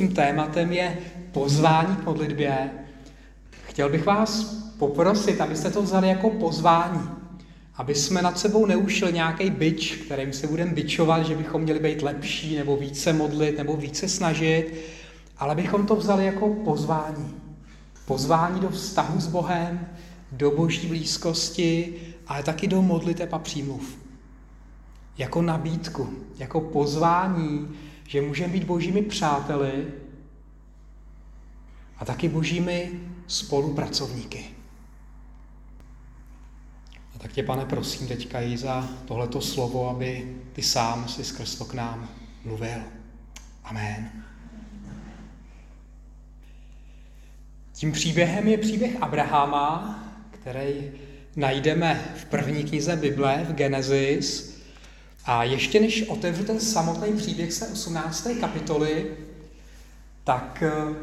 Tím tématem je pozvání k modlitbě. Chtěl bych vás poprosit, abyste to vzali jako pozvání. Aby jsme nad sebou neušili nějaký byč, kterým se budeme byčovat, že bychom měli být lepší, nebo více modlit, nebo více snažit, ale bychom to vzali jako pozvání. Pozvání do vztahu s Bohem, do boží blízkosti, ale taky do modliteb a přímluv. Jako nabídku, jako pozvání, že můžeme být božími přáteli a taky božími spolupracovníky. A tak tě, pane, prosím teďka i za tohleto slovo, aby ty sám si skrz to k nám mluvil. Amen. Tím příběhem je příběh Abrahama, který najdeme v první knize Bible, v Genesis. A ještě než otevřu ten samotný příběh se 18. kapitoly, tak eh,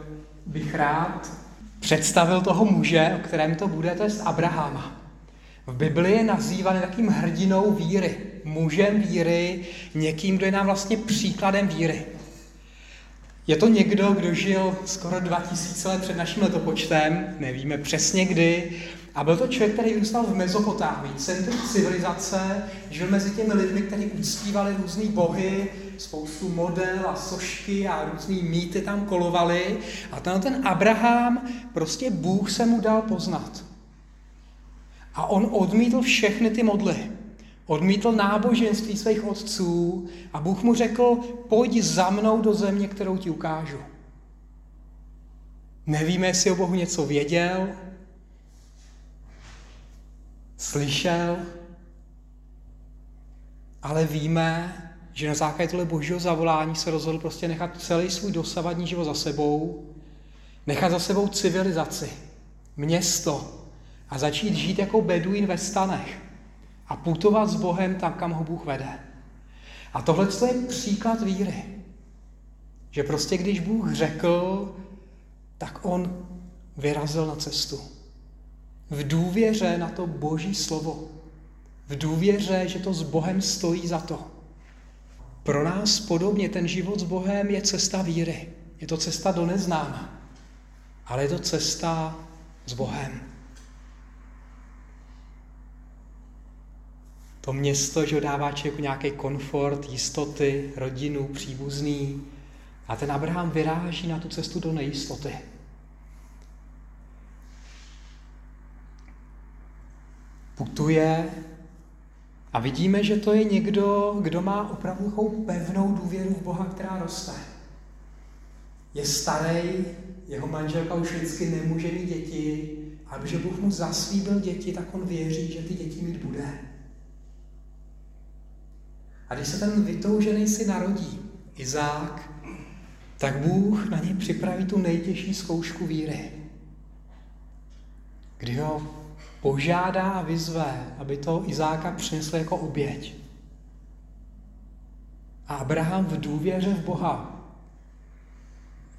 bych rád představil toho muže, o kterém to bude, to je Abrahama. V Biblii je nazývaný takým hrdinou víry, mužem víry, někým, kdo je nám vlastně příkladem víry. Je to někdo, kdo žil skoro 2000 let před naším letopočtem, nevíme přesně kdy, a byl to člověk, který vyrůstal v Mezopotámii, centru civilizace, žil mezi těmi lidmi, kteří uctívali různé bohy, spoustu model a sošky a různý mýty tam kolovaly. A ten, ten Abraham, prostě Bůh se mu dal poznat. A on odmítl všechny ty modly. Odmítl náboženství svých otců a Bůh mu řekl, pojď za mnou do země, kterou ti ukážu. Nevíme, jestli o Bohu něco věděl, slyšel, ale víme, že na základě tohle božího zavolání se rozhodl prostě nechat celý svůj dosavadní život za sebou, nechat za sebou civilizaci, město a začít žít jako beduín ve stanech a putovat s Bohem tam, kam ho Bůh vede. A tohle je příklad víry. Že prostě když Bůh řekl, tak on vyrazil na cestu. V důvěře na to boží slovo. V důvěře, že to s Bohem stojí za to. Pro nás podobně ten život s Bohem je cesta víry. Je to cesta do neznáma. Ale je to cesta s Bohem. To město, že dává člověku nějaký komfort, jistoty, rodinu, příbuzný. A ten Abraham vyráží na tu cestu do nejistoty. Putuje a vidíme, že to je někdo, kdo má opravdu pevnou důvěru v Boha, která roste. Je starý, jeho manželka už vždycky nemůže mít děti, ale protože Bůh mu zaslíbil děti, tak on věří, že ty děti mít bude. A když se ten vytoužený si narodí, Izák, tak Bůh na něj připraví tu nejtěžší zkoušku víry. Kdy ho požádá a vyzve, aby to Izáka přinesl jako oběť. A Abraham v důvěře v Boha,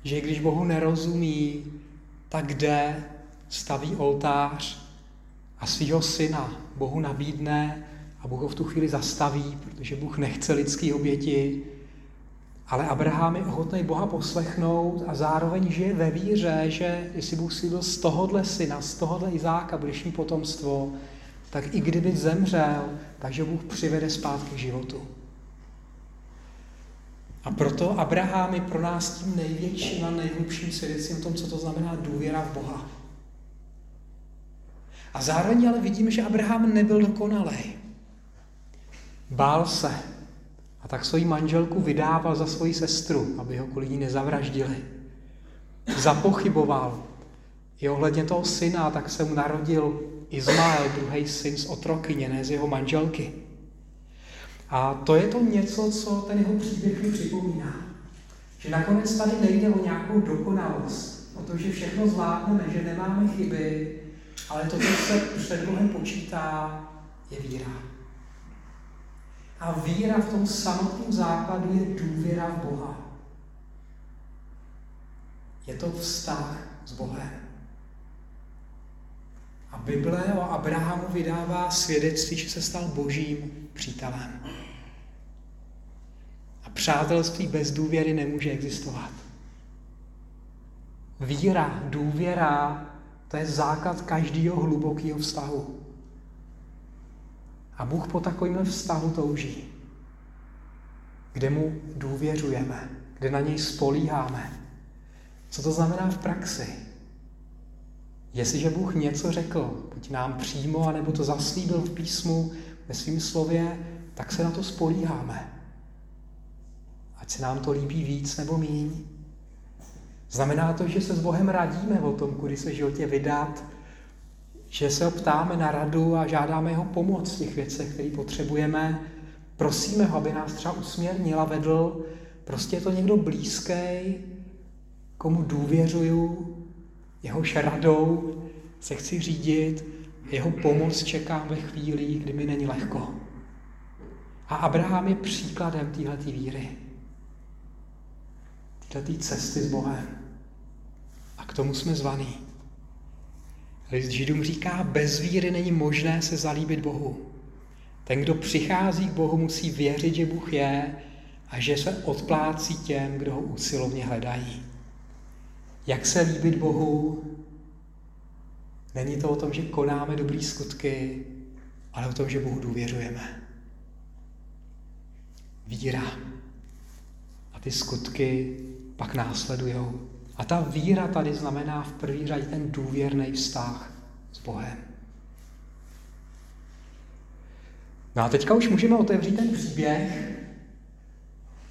že když Bohu nerozumí, tak jde, staví oltář a svého syna Bohu nabídne a Bůh ho v tu chvíli zastaví, protože Bůh nechce lidský oběti, ale Abraham je ochotný Boha poslechnout a zároveň žije ve víře, že jestli Bůh slíbil z tohohle syna, z tohohle Izáka mít potomstvo, tak i kdyby zemřel, takže Bůh přivede zpátky k životu. A proto Abraham je pro nás tím největším a nejhlubším svědectvím o tom, co to znamená důvěra v Boha. A zároveň ale vidíme, že Abraham nebyl dokonalý. Bál se. A tak svoji manželku vydával za svoji sestru, aby ho kvůli ní nezavraždili. Zapochyboval. I ohledně toho syna, tak se mu narodil Izmael, druhý syn z otrokyně, ne z jeho manželky. A to je to něco, co ten jeho příběh mi připomíná. Že nakonec tady nejde o nějakou dokonalost, o to, že všechno zvládneme, že nemáme chyby, ale to, co se před Bohem počítá, je víra. A víra v tom samotném základu je důvěra v Boha. Je to vztah s Bohem. A Bible o Abrahamu vydává svědectví, že se stal božím přítelem. A přátelství bez důvěry nemůže existovat. víra, důvěra, to je základ každého hlubokého vztahu. A Bůh po takovémhle vztahu touží, kde mu důvěřujeme, kde na něj spolíháme. Co to znamená v praxi? Jestliže Bůh něco řekl, buď nám přímo, anebo to zaslíbil v písmu ve svém slově, tak se na to spolíháme. Ať se nám to líbí víc nebo míň. Znamená to, že se s Bohem radíme o tom, kudy se životě vydat, že se ho ptáme na radu a žádáme jeho pomoc v těch věcech, které potřebujeme. Prosíme ho, aby nás třeba usměrnil a vedl. Prostě je to někdo blízký, komu důvěřuju, jehož radou se chci řídit, jeho pomoc čekám ve chvíli, kdy mi není lehko. A Abraham je příkladem téhleté víry. Téhleté cesty s Bohem. A k tomu jsme zvaní. List Židům říká, bez víry není možné se zalíbit Bohu. Ten, kdo přichází k Bohu, musí věřit, že Bůh je a že se odplácí těm, kdo ho usilovně hledají. Jak se líbit Bohu? Není to o tom, že konáme dobré skutky, ale o tom, že Bohu důvěřujeme. Víra. A ty skutky pak následují. A ta víra tady znamená v první řadě ten důvěrný vztah s Bohem. No a teďka už můžeme otevřít ten příběh,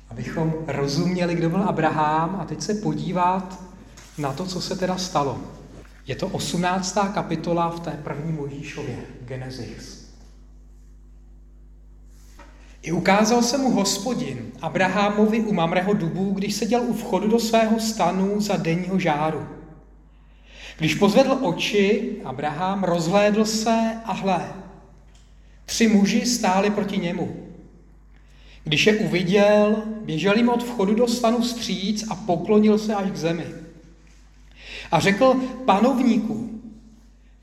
abychom rozuměli, kdo byl Abraham a teď se podívat na to, co se teda stalo. Je to 18. kapitola v té první Možíšově, Genesis. I ukázal se mu hospodin Abrahamovi u Mamreho dubu, když seděl u vchodu do svého stanu za denního žáru. Když pozvedl oči, Abraham rozhlédl se a hle, tři muži stáli proti němu. Když je uviděl, běžel jim od vchodu do stanu stříc a poklonil se až k zemi. A řekl panovníku,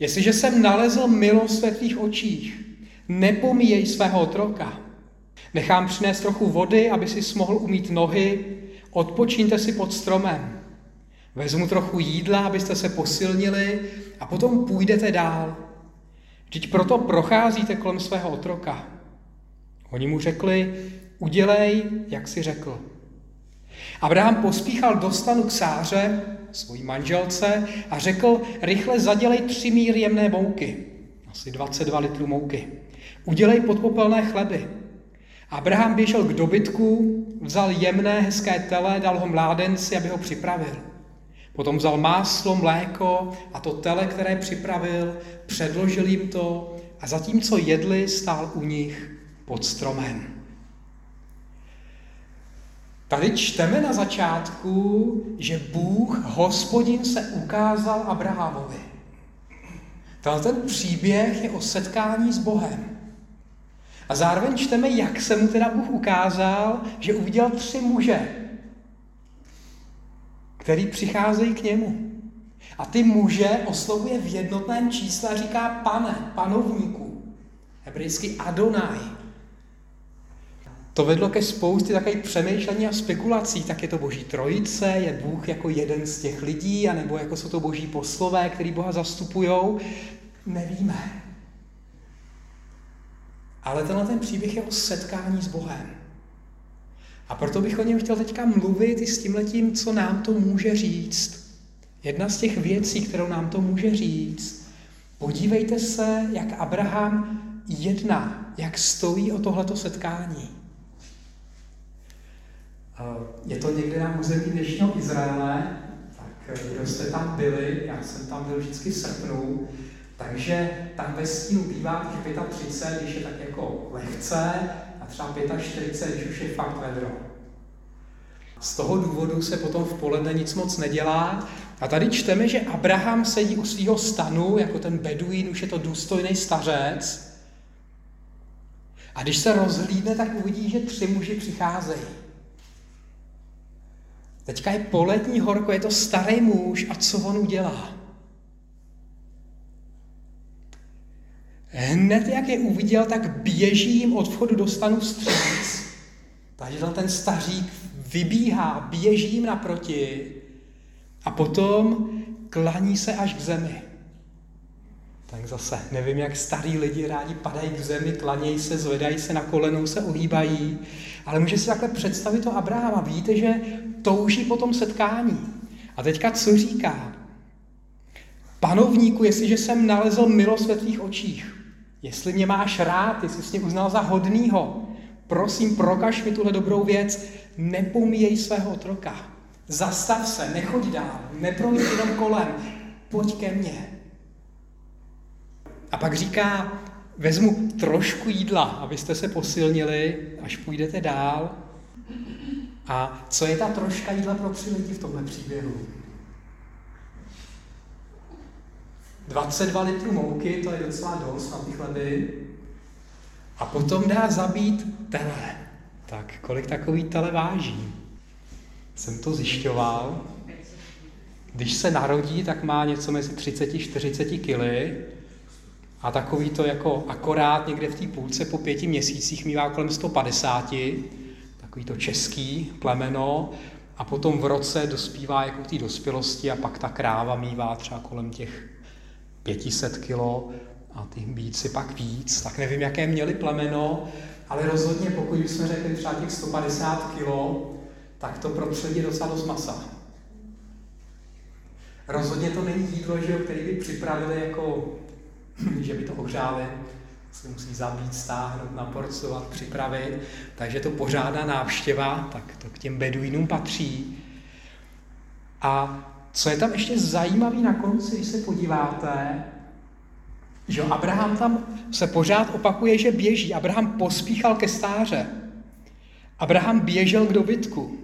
jestliže jsem nalezl milost ve tvých očích, nepomíjej svého otroka. Nechám přinést trochu vody, aby si mohl umít nohy, odpočíňte si pod stromem. Vezmu trochu jídla, abyste se posilnili a potom půjdete dál. Vždyť proto procházíte kolem svého otroka. Oni mu řekli, udělej, jak si řekl. Abraham pospíchal do stanu k Sáře, svojí manželce, a řekl, rychle zadělej tři míry jemné mouky, asi 22 litrů mouky. Udělej podpopelné chleby. Abraham běžel k dobytku, vzal jemné, hezké tele, dal ho mládenci, aby ho připravil. Potom vzal máslo, mléko a to tele, které připravil, předložil jim to a zatímco jedli, stál u nich pod stromem. Tady čteme na začátku, že Bůh, hospodin, se ukázal Abrahamovi. ten příběh je o setkání s Bohem. A zároveň čteme, jak se mu teda Bůh ukázal, že uviděl tři muže, který přicházejí k němu. A ty muže oslovuje v jednotném čísle a říká pane, panovníku. Hebrejsky Adonai. To vedlo ke spoustě takových přemýšlení a spekulací. Tak je to boží trojice, je Bůh jako jeden z těch lidí, anebo jako jsou to boží poslové, který Boha zastupují. Nevíme. Ale tenhle ten příběh je o setkání s Bohem. A proto bych o něm chtěl teďka mluvit i s tímhletím, co nám to může říct. Jedna z těch věcí, kterou nám to může říct, podívejte se, jak Abraham jedná, jak stojí o tohleto setkání. Je to někde na území dnešního Izraele, tak kdo jste tam byli, já jsem tam byl vždycky v srpnu, takže tam ve stínu bývá těch 35, když je tak jako lehce, a třeba 45, když už je fakt vedro. Z toho důvodu se potom v poledne nic moc nedělá. A tady čteme, že Abraham sedí u svého stanu, jako ten beduín, už je to důstojný stařec. A když se rozhlídne, tak uvidí, že tři muži přicházejí. Teďka je polední horko, je to starý muž a co on udělá? Hned jak je uviděl, tak běží jim od vchodu do stanu stříc. Takže ten stařík vybíhá, běží jim naproti A potom klaní se až k zemi. Tak zase, nevím, jak starý lidi rádi padají k zemi, klanějí se, zvedají se na kolenou, se ohýbají, ale může si takhle představit to Abrahama. Víte, že touží po tom setkání. A teďka co říká? Panovníku, jestliže jsem nalezl milost ve tvých očích, jestli mě máš rád, jestli jsi mě uznal za hodnýho, prosím, prokaž mi tuhle dobrou věc, nepomíjej svého otroka. Zastav se, nechoď dál, neprojď jenom kolem, pojď ke mně. A pak říká, vezmu trošku jídla, abyste se posilnili, až půjdete dál. A co je ta troška jídla pro tři lidi v tomhle příběhu? 22 litrů mouky, to je docela dost na ty chleby. A potom dá zabít tele. Tak kolik takový tele váží? Jsem to zjišťoval. Když se narodí, tak má něco mezi 30-40 kily a takový to jako akorát někde v té půlce po pěti měsících mývá kolem 150, takový to český plemeno, a potom v roce dospívá jako k té dospělosti a pak ta kráva mývá třeba kolem těch 500 kilo a ty bíci pak víc, tak nevím, jaké měli plemeno, ale rozhodně pokud jsme řekli třeba těch 150 kilo, tak to pro lidi docela dost masa. Rozhodně to není jídlo, že, který by připravili jako, že by to ohřáli, se musí zabít, stáhnout, naporcovat, připravit, takže to pořádá návštěva, tak to k těm beduínům patří. A co je tam ještě zajímavé na konci, když se podíváte, že Abraham tam se pořád opakuje, že běží. Abraham pospíchal ke stáře. Abraham běžel k dobytku.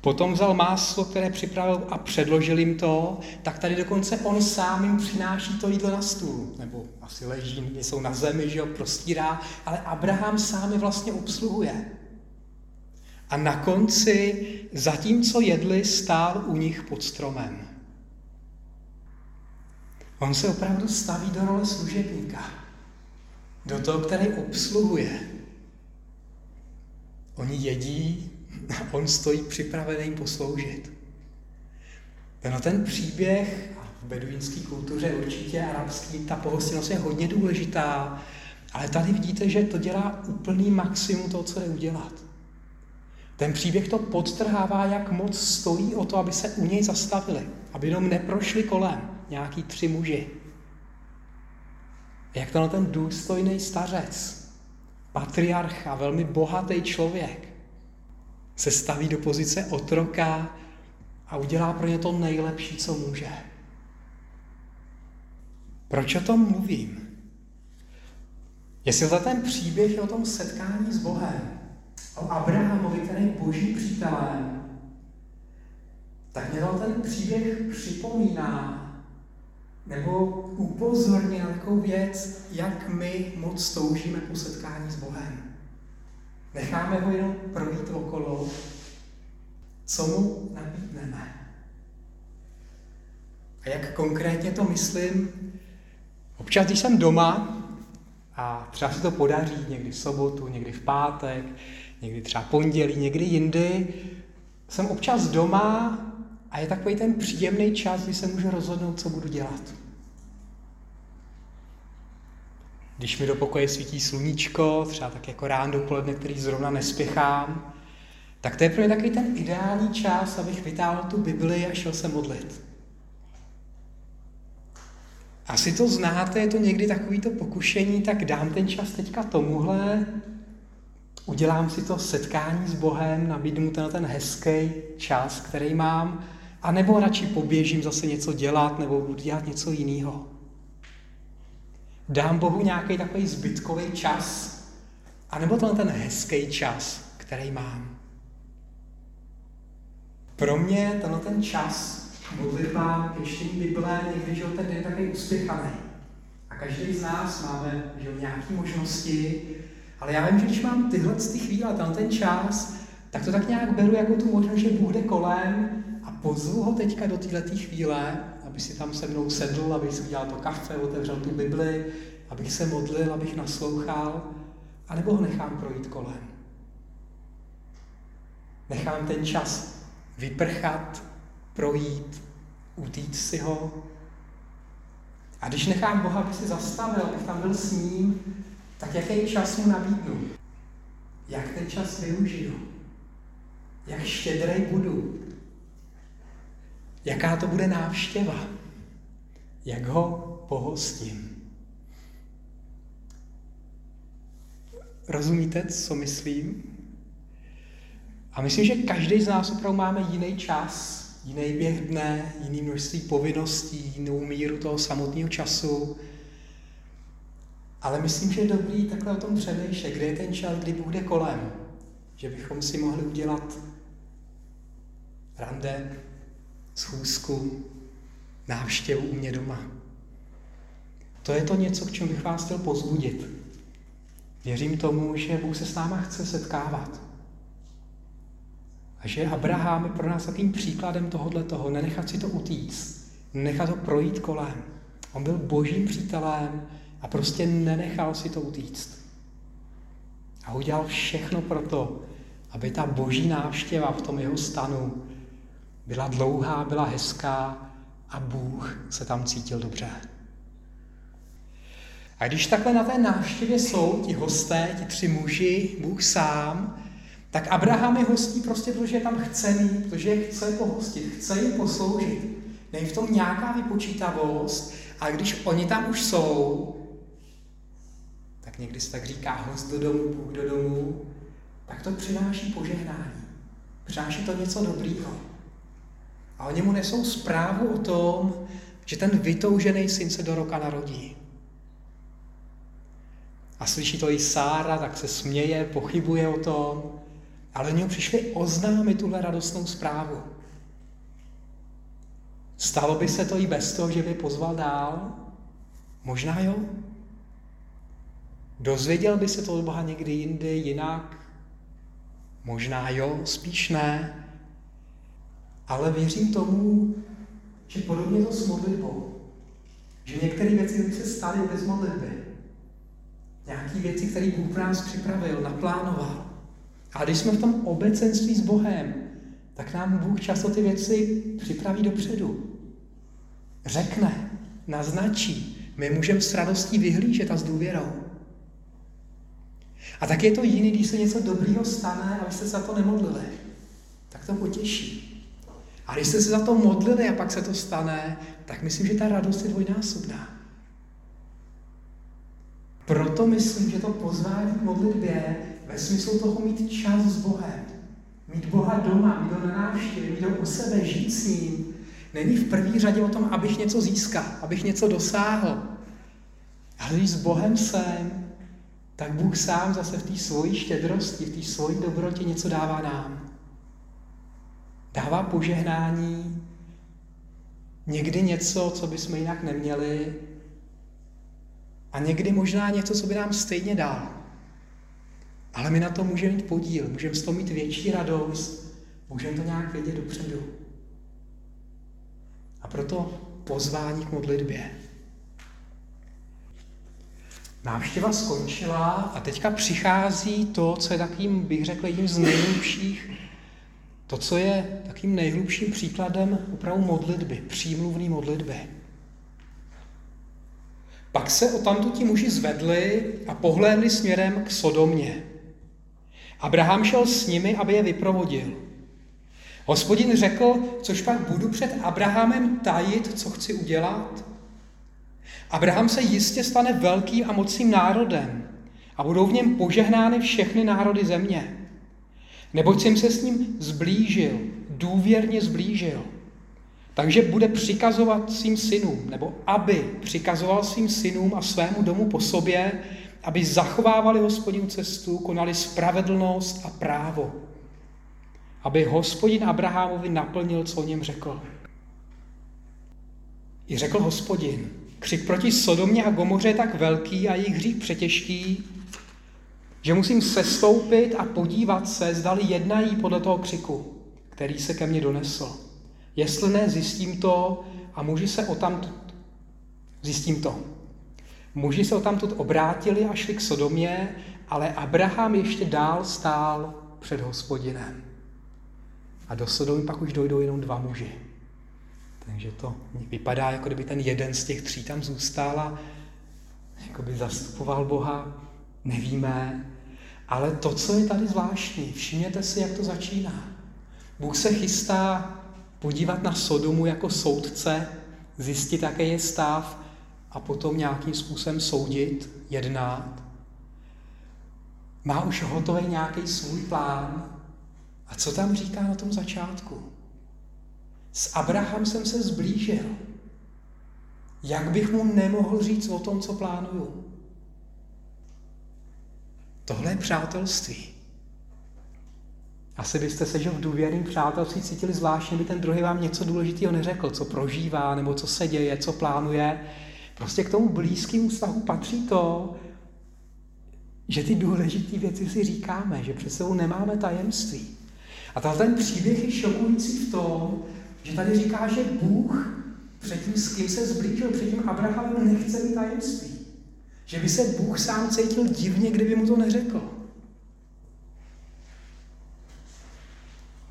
Potom vzal máslo, které připravil a předložil jim to, tak tady dokonce on sám jim přináší to jídlo na stůl. Nebo asi leží, jsou na zemi, že ho prostírá, ale Abraham sám je vlastně obsluhuje. A na konci, zatímco jedli, stál u nich pod stromem. On se opravdu staví do role služebníka. Do toho, který obsluhuje. Oni jedí a on stojí připravený posloužit. No ten příběh v beduínské kultuře určitě arabský, ta pohostinnost je hodně důležitá, ale tady vidíte, že to dělá úplný maximum toho, co jde udělat. Ten příběh to podtrhává, jak moc stojí o to, aby se u něj zastavili, aby jenom neprošli kolem nějaký tři muži. Jak to na ten důstojný stařec, patriarcha, velmi bohatý člověk, se staví do pozice otroka a udělá pro ně to nejlepší, co může. Proč o tom mluvím? Jestli za ten příběh je o tom setkání s Bohem, o Abrahamovi, který je boží přítelem, tak mě ten příběh připomíná nebo upozorně na takovou věc, jak my moc toužíme po setkání s Bohem. Necháme ho jenom projít okolo, co mu nabídneme. A jak konkrétně to myslím? Občas, když jsem doma, a třeba se to podaří někdy v sobotu, někdy v pátek, někdy třeba pondělí, někdy jindy, jsem občas doma a je takový ten příjemný čas, kdy se můžu rozhodnout, co budu dělat. Když mi do pokoje svítí sluníčko, třeba tak jako ráno dopoledne, který zrovna nespěchám, tak to je pro mě takový ten ideální čas, abych vytáhl tu Bibli a šel se modlit. Asi to znáte, je to někdy takový to pokušení, tak dám ten čas teďka tomuhle, udělám si to setkání s Bohem, nabídnu mu ten, ten hezký čas, který mám, a nebo radši poběžím zase něco dělat, nebo budu dělat něco jiného. Dám Bohu nějaký takový zbytkový čas, anebo to ten hezký čas, který mám. Pro mě tenhle ten čas modlitba čtení Bible někdy, že ten den takový uspěchaný. A každý z nás máme že nějaké možnosti, ale já vím, že když mám tyhle ty chvíle, tam ten čas, tak to tak nějak beru jako tu možnost, že Bůh jde kolem a pozvu ho teďka do této chvíle, aby si tam se mnou sedl, aby si udělal to kafe, otevřel tu Bibli, abych se modlil, abych naslouchal, anebo ho nechám projít kolem. Nechám ten čas vyprchat projít, utíct si ho. A když nechám Boha, aby si zastavil, abych tam byl s ním, tak jaký čas mu nabídnu? Jak ten čas využiju? Jak štědrej budu? Jaká to bude návštěva? Jak ho pohostím? Rozumíte, co myslím? A myslím, že každý z nás opravdu máme jiný čas, jiný běh dne, jiný množství povinností, jinou míru toho samotného času. Ale myslím, že je dobrý takhle o tom přemýšlet, kde je ten čas, kdy bude kolem. Že bychom si mohli udělat rande, schůzku, návštěvu u mě doma. To je to něco, k čemu bych vás chtěl pozbudit. Věřím tomu, že Bůh se s náma chce setkávat. A že Abraham je pro nás takovým příkladem tohohle toho, nenechat si to utíct, nenechat ho projít kolem. On byl božím přítelem a prostě nenechal si to utíct. A udělal všechno pro to, aby ta boží návštěva v tom jeho stanu byla dlouhá, byla hezká a Bůh se tam cítil dobře. A když takhle na té návštěvě jsou ti hosté, ti tři muži, Bůh sám, tak Abraham je hostí prostě, protože je tam chce mít, protože je chce pohostit, chce jim posloužit. Není v tom nějaká vypočítavost, a když oni tam už jsou, někdy se tak říká host do domu, Bůh do domu, tak to přináší požehnání. Přináší to něco dobrýho. A oni mu nesou zprávu o tom, že ten vytoužený syn se do roka narodí. A slyší to i Sára, tak se směje, pochybuje o tom, ale oni mu přišli oznámit tuhle radostnou zprávu. Stalo by se to i bez toho, že by pozval dál? Možná jo. Dozvěděl by se to od Boha někdy jindy, jinak? Možná jo, spíš ne. Ale věřím tomu, že podobně to s modlitbou. Že některé věci by se staly bez modlitby. Nějaké věci, které Bůh pro nás připravil, naplánoval. A když jsme v tom obecenství s Bohem, tak nám Bůh často ty věci připraví dopředu. Řekne, naznačí. My můžeme s radostí vyhlížet a s důvěrou. A tak je to jiný, když se něco dobrýho stane a vy jste se za to nemodlili. Tak to potěší. A když jste se za to modlili a pak se to stane, tak myslím, že ta radost je dvojnásobná. Proto myslím, že to pozvání k modlitbě ve smyslu toho mít čas s Bohem, mít Boha doma, mít ho na návštěvě, mít ho u sebe, žít s ním, není v první řadě o tom, abych něco získal, abych něco dosáhl. Ale když s Bohem jsem, tak Bůh sám zase v té svojí štědrosti, v té svojí dobrotě něco dává nám. Dává požehnání, někdy něco, co bychom jinak neměli, a někdy možná něco, co by nám stejně dal. Ale my na to můžeme mít podíl, můžeme z toho mít větší radost, můžeme to nějak vědět dopředu. A proto pozvání k modlitbě. Návštěva skončila a teďka přichází to, co je takým, bych řekl, jedním z nejhlubších, to, co je takým nejhlubším příkladem opravdu modlitby, přímluvný modlitby. Pak se o tamto ti muži zvedli a pohlédli směrem k Sodomě. Abraham šel s nimi, aby je vyprovodil. Hospodin řekl, což pak budu před Abrahamem tajit, co chci udělat? Abraham se jistě stane velkým a mocným národem a budou v něm požehnány všechny národy země. Neboť jsem se s ním zblížil, důvěrně zblížil. Takže bude přikazovat svým synům, nebo aby přikazoval svým synům a svému domu po sobě, aby zachovávali hospodinu cestu, konali spravedlnost a právo. Aby hospodin Abrahamovi naplnil, co o něm řekl. I řekl hospodin, křik proti Sodomě a Gomoře je tak velký a jejich hřích přetěžký, že musím sestoupit a podívat se, zdali jednají podle toho křiku, který se ke mně donesl. Jestli ne, zjistím to a muži se o tamtud, zjistím to. Muži se o tamtud obrátili a šli k Sodomě, ale Abraham ještě dál stál před hospodinem. A do Sodomy pak už dojdou jenom dva muži. Takže to vypadá, jako kdyby ten jeden z těch tří tam zůstal a jako by zastupoval Boha, nevíme. Ale to, co je tady zvláštní, všimněte si, jak to začíná. Bůh se chystá podívat na Sodomu jako soudce, zjistit, jaký je stav a potom nějakým způsobem soudit, jednat. Má už hotový nějaký svůj plán. A co tam říká na tom začátku? S Abraham jsem se zblížil. Jak bych mu nemohl říct o tom, co plánuju? Tohle je přátelství. Asi byste se, že v důvěrném přátelství cítili zvláštně, by ten druhý vám něco důležitého neřekl, co prožívá, nebo co se děje, co plánuje. Prostě k tomu blízkému vztahu patří to, že ty důležité věci si říkáme, že před sebou nemáme tajemství. A ten příběh je šokující v tom, že tady říká, že Bůh před tím, s kým se zblížil, před tím Abrahamem nechce mít tajemství. Že by se Bůh sám cítil divně, kdyby mu to neřekl.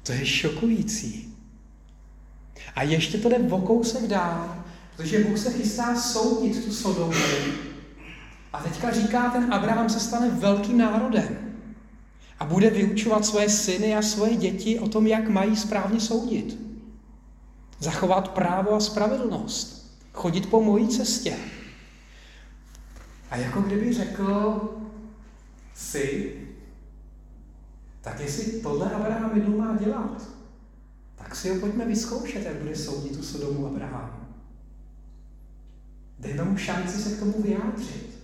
To je šokující. A ještě to jde o kousek dál, protože Bůh se chystá soudit tu Sodomu. A teďka říká, ten Abraham se stane velkým národem a bude vyučovat svoje syny a svoje děti o tom, jak mají správně soudit. Zachovat právo a spravedlnost. Chodit po mojí cestě. A jako kdyby řekl si, tak jestli tohle Abraham jednou má dělat, tak si ho pojďme vyzkoušet, jak bude soudit tu Sodomu Abraham. Dejme mu šanci se k tomu vyjádřit.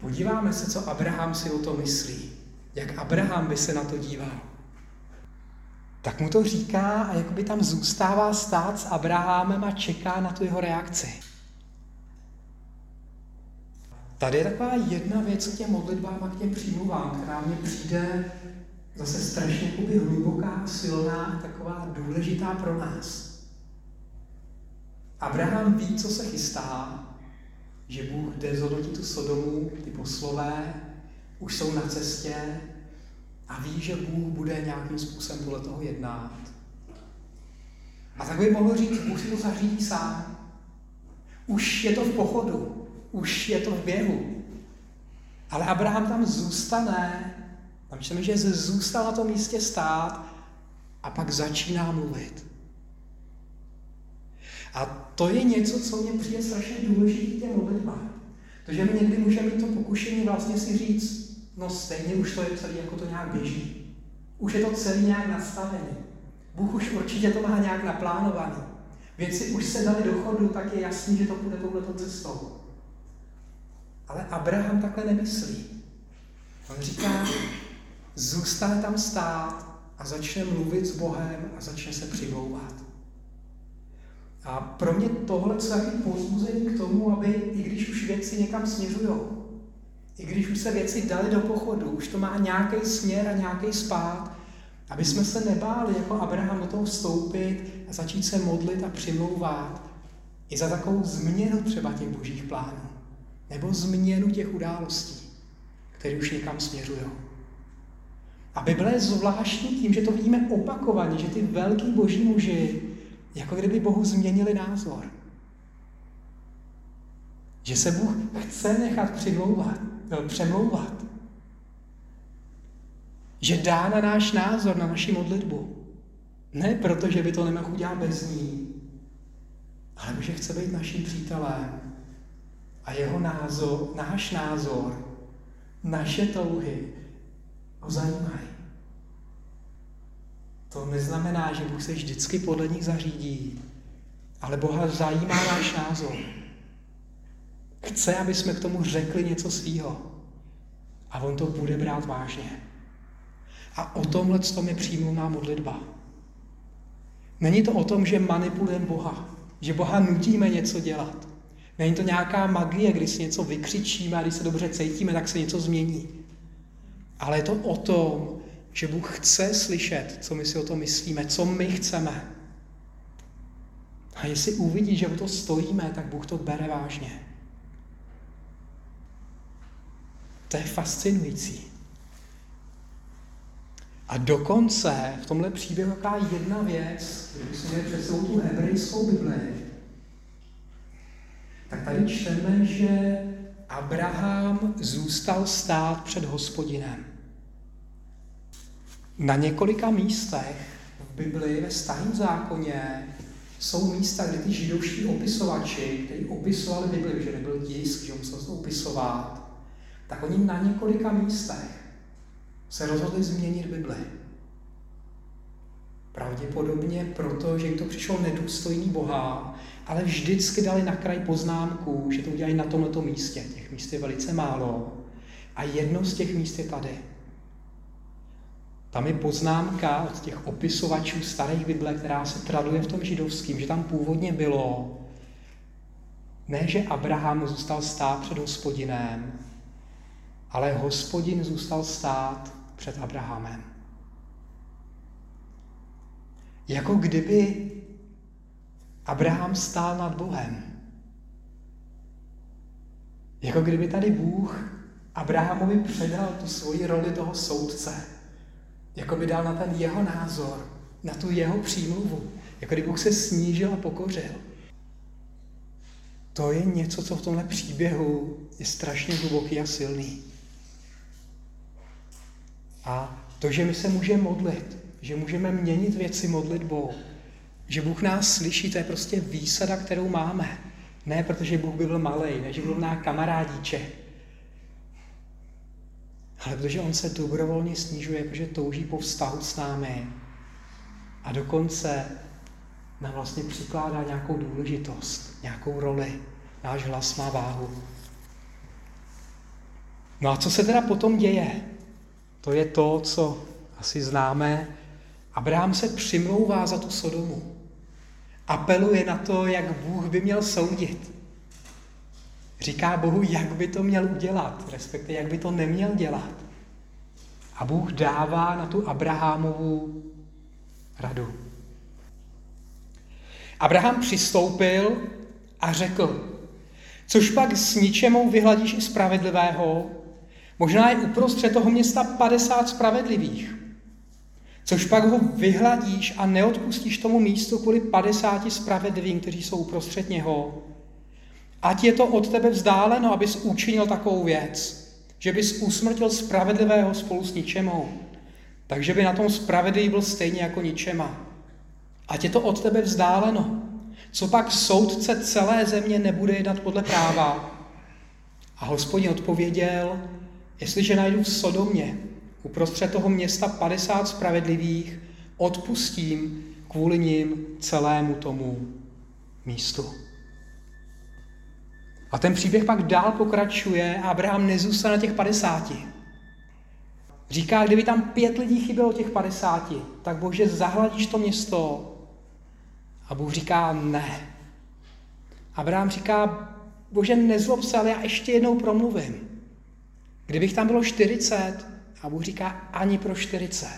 Podíváme se, co Abraham si o to myslí. Jak Abraham by se na to díval. Tak mu to říká a jakoby tam zůstává stát s Abrahamem a čeká na tu jeho reakci. Tady je taková jedna věc k těm modlitbám a k těm přímluvám, která mně přijde zase strašně hluboká, silná, taková důležitá pro nás. Abraham ví, co se chystá, že Bůh jde zhodnotit tu Sodomu, ty poslové, už jsou na cestě a ví, že Bůh bude nějakým způsobem podle toho jednat. A tak by mohl říct, Bůh si to zařídí sám. Už je to v pochodu, už je to v běhu. Ale Abraham tam zůstane, tam čteme, že zůstal na tom místě stát a pak začíná mluvit. A to je něco, co mě přijde strašně důležité těm modlitbám. Protože my někdy můžeme mít to pokušení vlastně si říct, no stejně už to je celý, jako to nějak běží. Už je to celý nějak nastavený. Bůh už určitě to má nějak naplánovaný. Věci už se dali do chodu, tak je jasný, že to bude touhleto cestou. Ale Abraham takhle nemyslí. On říká, zůstane tam stát a začne mluvit s Bohem a začne se přimlouvat. A pro mě tohle je taky pozbuzení k tomu, aby, i když už věci někam směřují, i když už se věci dali do pochodu, už to má nějaký směr a nějaký spát, aby jsme se nebáli jako Abraham do toho vstoupit a začít se modlit a přimlouvat i za takovou změnu třeba těch božích plánů. Nebo změnu těch událostí, které už někam směřují. A Bible je zvláštní tím, že to vidíme opakovaně, že ty velký boží muži jako kdyby Bohu změnili názor. Že se Bůh chce nechat přimlouvat, přemlouvat. Že dá na náš názor, na naši modlitbu. Ne proto, že by to nemohl udělat bez ní, ale že chce být naším přítelem a jeho názor, náš názor, naše touhy ho zajímají. To neznamená, že Bůh se vždycky podle nich zařídí, ale Boha zajímá náš názor. Chce, aby jsme k tomu řekli něco svýho. A on to bude brát vážně. A o tomhle tom je přímluvná modlitba. Není to o tom, že manipulujeme Boha, že Boha nutíme něco dělat. Není to nějaká magie, kdy si něco vykřičíme a když se dobře cítíme, tak se něco změní. Ale je to o tom, že Bůh chce slyšet, co my si o tom myslíme, co my chceme. A jestli uvidí, že o to stojíme, tak Bůh to bere vážně. To je fascinující. A dokonce v tomhle příběhu jaká jedna věc, když jsme před sebou tu hebrejskou Bibli, tak tady čteme, že Abraham zůstal stát před hospodinem. Na několika místech v Bibli ve starém zákoně jsou místa, kde ty židovští opisovači, kteří opisovali Bibli, že nebyl tisk, že musel se opisovat, tak oni na několika místech se rozhodli změnit Bibli. Pravděpodobně proto, že jim to přišlo nedůstojný Boha, ale vždycky dali na kraj poznámku, že to udělají na tomto místě. Těch míst je velice málo. A jedno z těch míst je tady. Tam je poznámka od těch opisovačů starých Bible, která se traduje v tom židovském, že tam původně bylo, ne, že Abraham zůstal stát před hospodinem, ale hospodin zůstal stát před Abrahamem. Jako kdyby Abraham stál nad Bohem. Jako kdyby tady Bůh Abrahamovi předal tu svoji roli toho soudce. Jako by dal na ten jeho názor, na tu jeho přímluvu. Jako kdyby Bůh se snížil a pokořil. To je něco, co v tomhle příběhu je strašně hluboký a silný. A to, že my se můžeme modlit, že můžeme měnit věci modlitbou, že Bůh nás slyší, to je prostě výsada, kterou máme. Ne protože Bůh by byl malý, ne že byl náš kamarádíček, ale protože On se dobrovolně snižuje, protože touží po vztahu s námi a dokonce nám vlastně přikládá nějakou důležitost, nějakou roli. Náš hlas má váhu. No a co se teda potom děje? To je to, co asi známe. Abraham se přimlouvá za tu Sodomu. Apeluje na to, jak Bůh by měl soudit. Říká Bohu, jak by to měl udělat, respektive jak by to neměl dělat. A Bůh dává na tu Abrahamovu radu. Abraham přistoupil a řekl, což pak s ničemou vyhladíš i spravedlivého, možná je uprostřed toho města 50 spravedlivých. Což pak ho vyhladíš a neodpustíš tomu místu kvůli 50 spravedlivým, kteří jsou uprostřed něho. Ať je to od tebe vzdáleno, abys učinil takovou věc, že bys usmrtil spravedlivého spolu s ničemou, takže by na tom spravedlivý byl stejně jako ničema. Ať je to od tebe vzdáleno. Co pak soudce celé země nebude jednat podle práva? A hospodin odpověděl, jestliže najdu v Sodomě uprostřed toho města 50 spravedlivých, odpustím kvůli ním celému tomu místu. A ten příběh pak dál pokračuje a Abraham nezůstane na těch 50. Říká, kdyby tam pět lidí chybělo těch 50, tak bože, zahladíš to město. A Bůh říká, ne. Abraham říká, bože, nezlob se, ale já ještě jednou promluvím. Kdybych tam bylo 40, a Bůh říká ani pro 40.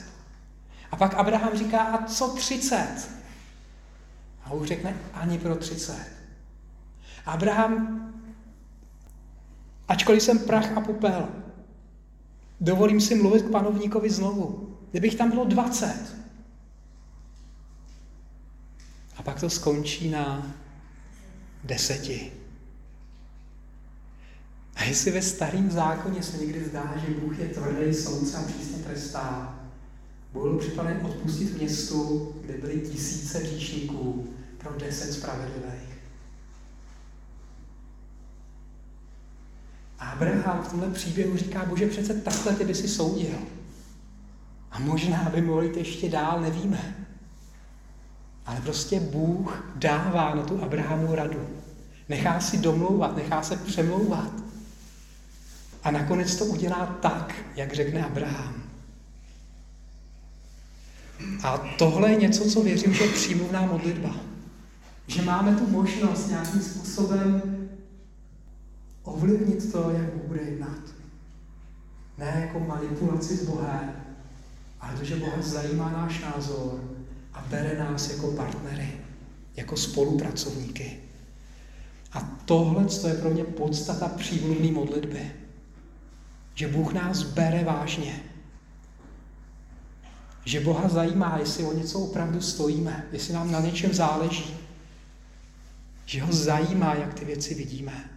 A pak Abraham říká, a co 30? A Bůh řekne ani pro 30. Abraham, ačkoliv jsem prach a popel, dovolím si mluvit k panovníkovi znovu. Kdybych tam bylo 20. A pak to skončí na deseti. A jestli ve starém zákoně se někdy zdá, že Bůh je tvrdý soudce a přísně trestá, byl připraven odpustit městu, kde byly tisíce říšníků pro deset spravedlivých. Abraham v tomhle příběhu říká, bože, přece takhle ty by si soudil. A možná by mohli jít ještě dál, nevíme. Ale prostě Bůh dává na tu Abrahamu radu. Nechá si domlouvat, nechá se přemlouvat. A nakonec to udělá tak, jak řekne Abraham. A tohle je něco, co věřím, že je přímluvná modlitba. Že máme tu možnost nějakým způsobem ovlivnit to, jak Bůh bude jednat. Ne jako manipulaci s Bohem, ale to, že Boha zajímá náš názor a bere nás jako partnery, jako spolupracovníky. A tohle je pro mě podstata přímluvné modlitby. Že Bůh nás bere vážně. že Boha zajímá, jestli o něco opravdu stojíme, jestli nám na něčem záleží. Že ho zajímá, jak ty věci vidíme.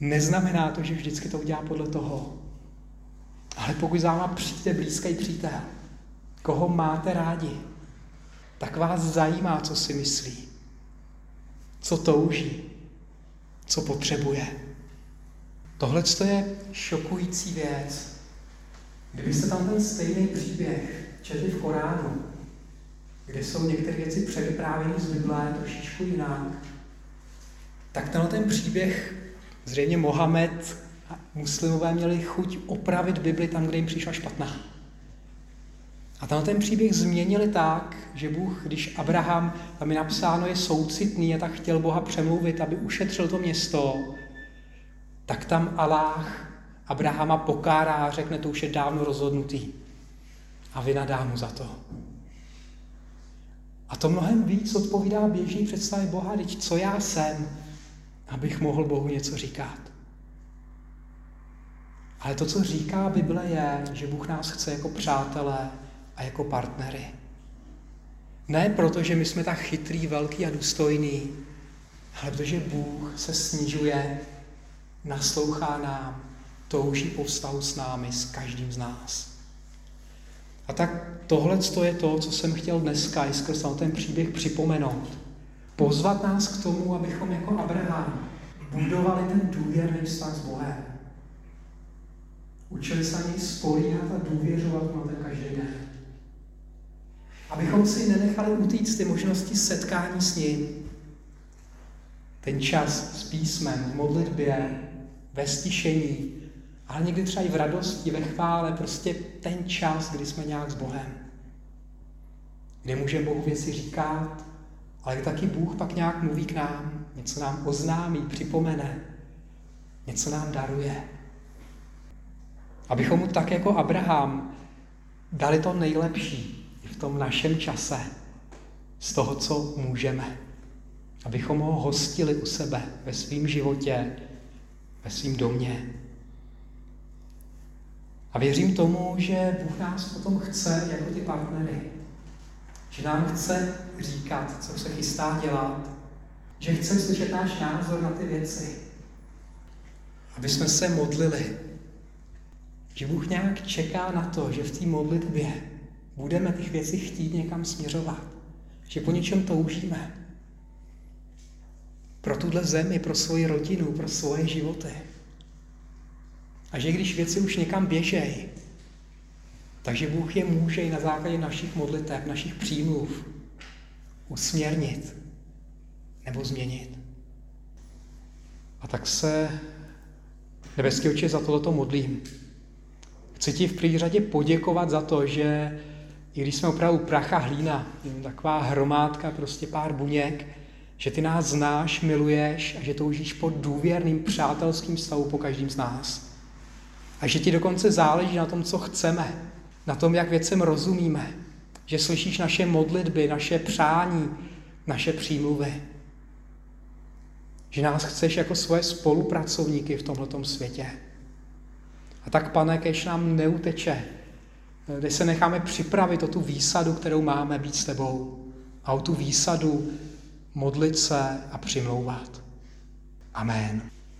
Neznamená to, že vždycky to udělá podle toho. Ale pokud za váma přijde blízký přítel, koho máte rádi, tak vás zajímá, co si myslí, co touží, co potřebuje. Tohle je šokující věc. Kdybyste tam ten stejný příběh četli v Koránu, kde jsou některé věci předprávěny z Bible trošičku jinak, tak tenhle ten příběh zřejmě Mohamed a muslimové měli chuť opravit Bibli tam, kde jim přišla špatná. A tenhle ten příběh změnili tak, že Bůh, když Abraham, tam je napsáno, je soucitný a tak chtěl Boha přemluvit, aby ušetřil to město, tak tam Aláh Abrahama pokárá a řekne, to už je dávno rozhodnutý. A vynadá mu za to. A to mnohem víc odpovídá běžný představě Boha, teď co já jsem, abych mohl Bohu něco říkat. Ale to, co říká Bible, je, že Bůh nás chce jako přátelé a jako partnery. Ne proto, že my jsme tak chytrý, velký a důstojný, ale protože Bůh se snižuje, naslouchá nám, touží po vztahu s námi, s každým z nás. A tak tohle je to, co jsem chtěl dneska i skrz ten příběh připomenout. Pozvat nás k tomu, abychom jako Abraham budovali ten důvěrný vztah s Bohem. Učili se něj spolíhat a důvěřovat na ten každý den. Abychom si nenechali utíct ty možnosti setkání s ním. Ten čas s písmem, v modlitbě, ve stišení, ale někdy třeba i v radosti, ve chvále, prostě ten čas, kdy jsme nějak s Bohem. Kde můžeme Bohu věci říkat, ale taky Bůh pak nějak mluví k nám, něco nám oznámí, připomene, něco nám daruje. Abychom mu tak jako Abraham dali to nejlepší v tom našem čase, z toho, co můžeme. Abychom ho hostili u sebe ve svém životě, ve svém domě. A věřím tomu, že Bůh nás potom chce jako ty partnery. Že nám chce říkat, co se chystá dělat. Že chce slyšet náš názor na ty věci. Aby jsme se modlili. Že Bůh nějak čeká na to, že v té modlitbě budeme těch věcí chtít někam směřovat. Že po něčem toužíme. Tuhle zemi, pro svoji rodinu, pro svoje životy. A že když věci už někam běžejí, takže Bůh je může i na základě našich modlitev, našich přímluv usměrnit nebo změnit. A tak se, nebeský oči, za tohoto modlím. Chci ti v první řadě poděkovat za to, že i když jsme opravdu pracha hlína, taková hromádka, prostě pár buněk, že ty nás znáš, miluješ a že toužíš po důvěrným přátelským stavu po každým z nás. A že ti dokonce záleží na tom, co chceme, na tom, jak věcem rozumíme, že slyšíš naše modlitby, naše přání, naše přímluvy. Že nás chceš jako svoje spolupracovníky v tomto světě. A tak, pane, kež nám neuteče, kde se necháme připravit o tu výsadu, kterou máme být s tebou. A o tu výsadu modlit se a přimlouvat. Amen.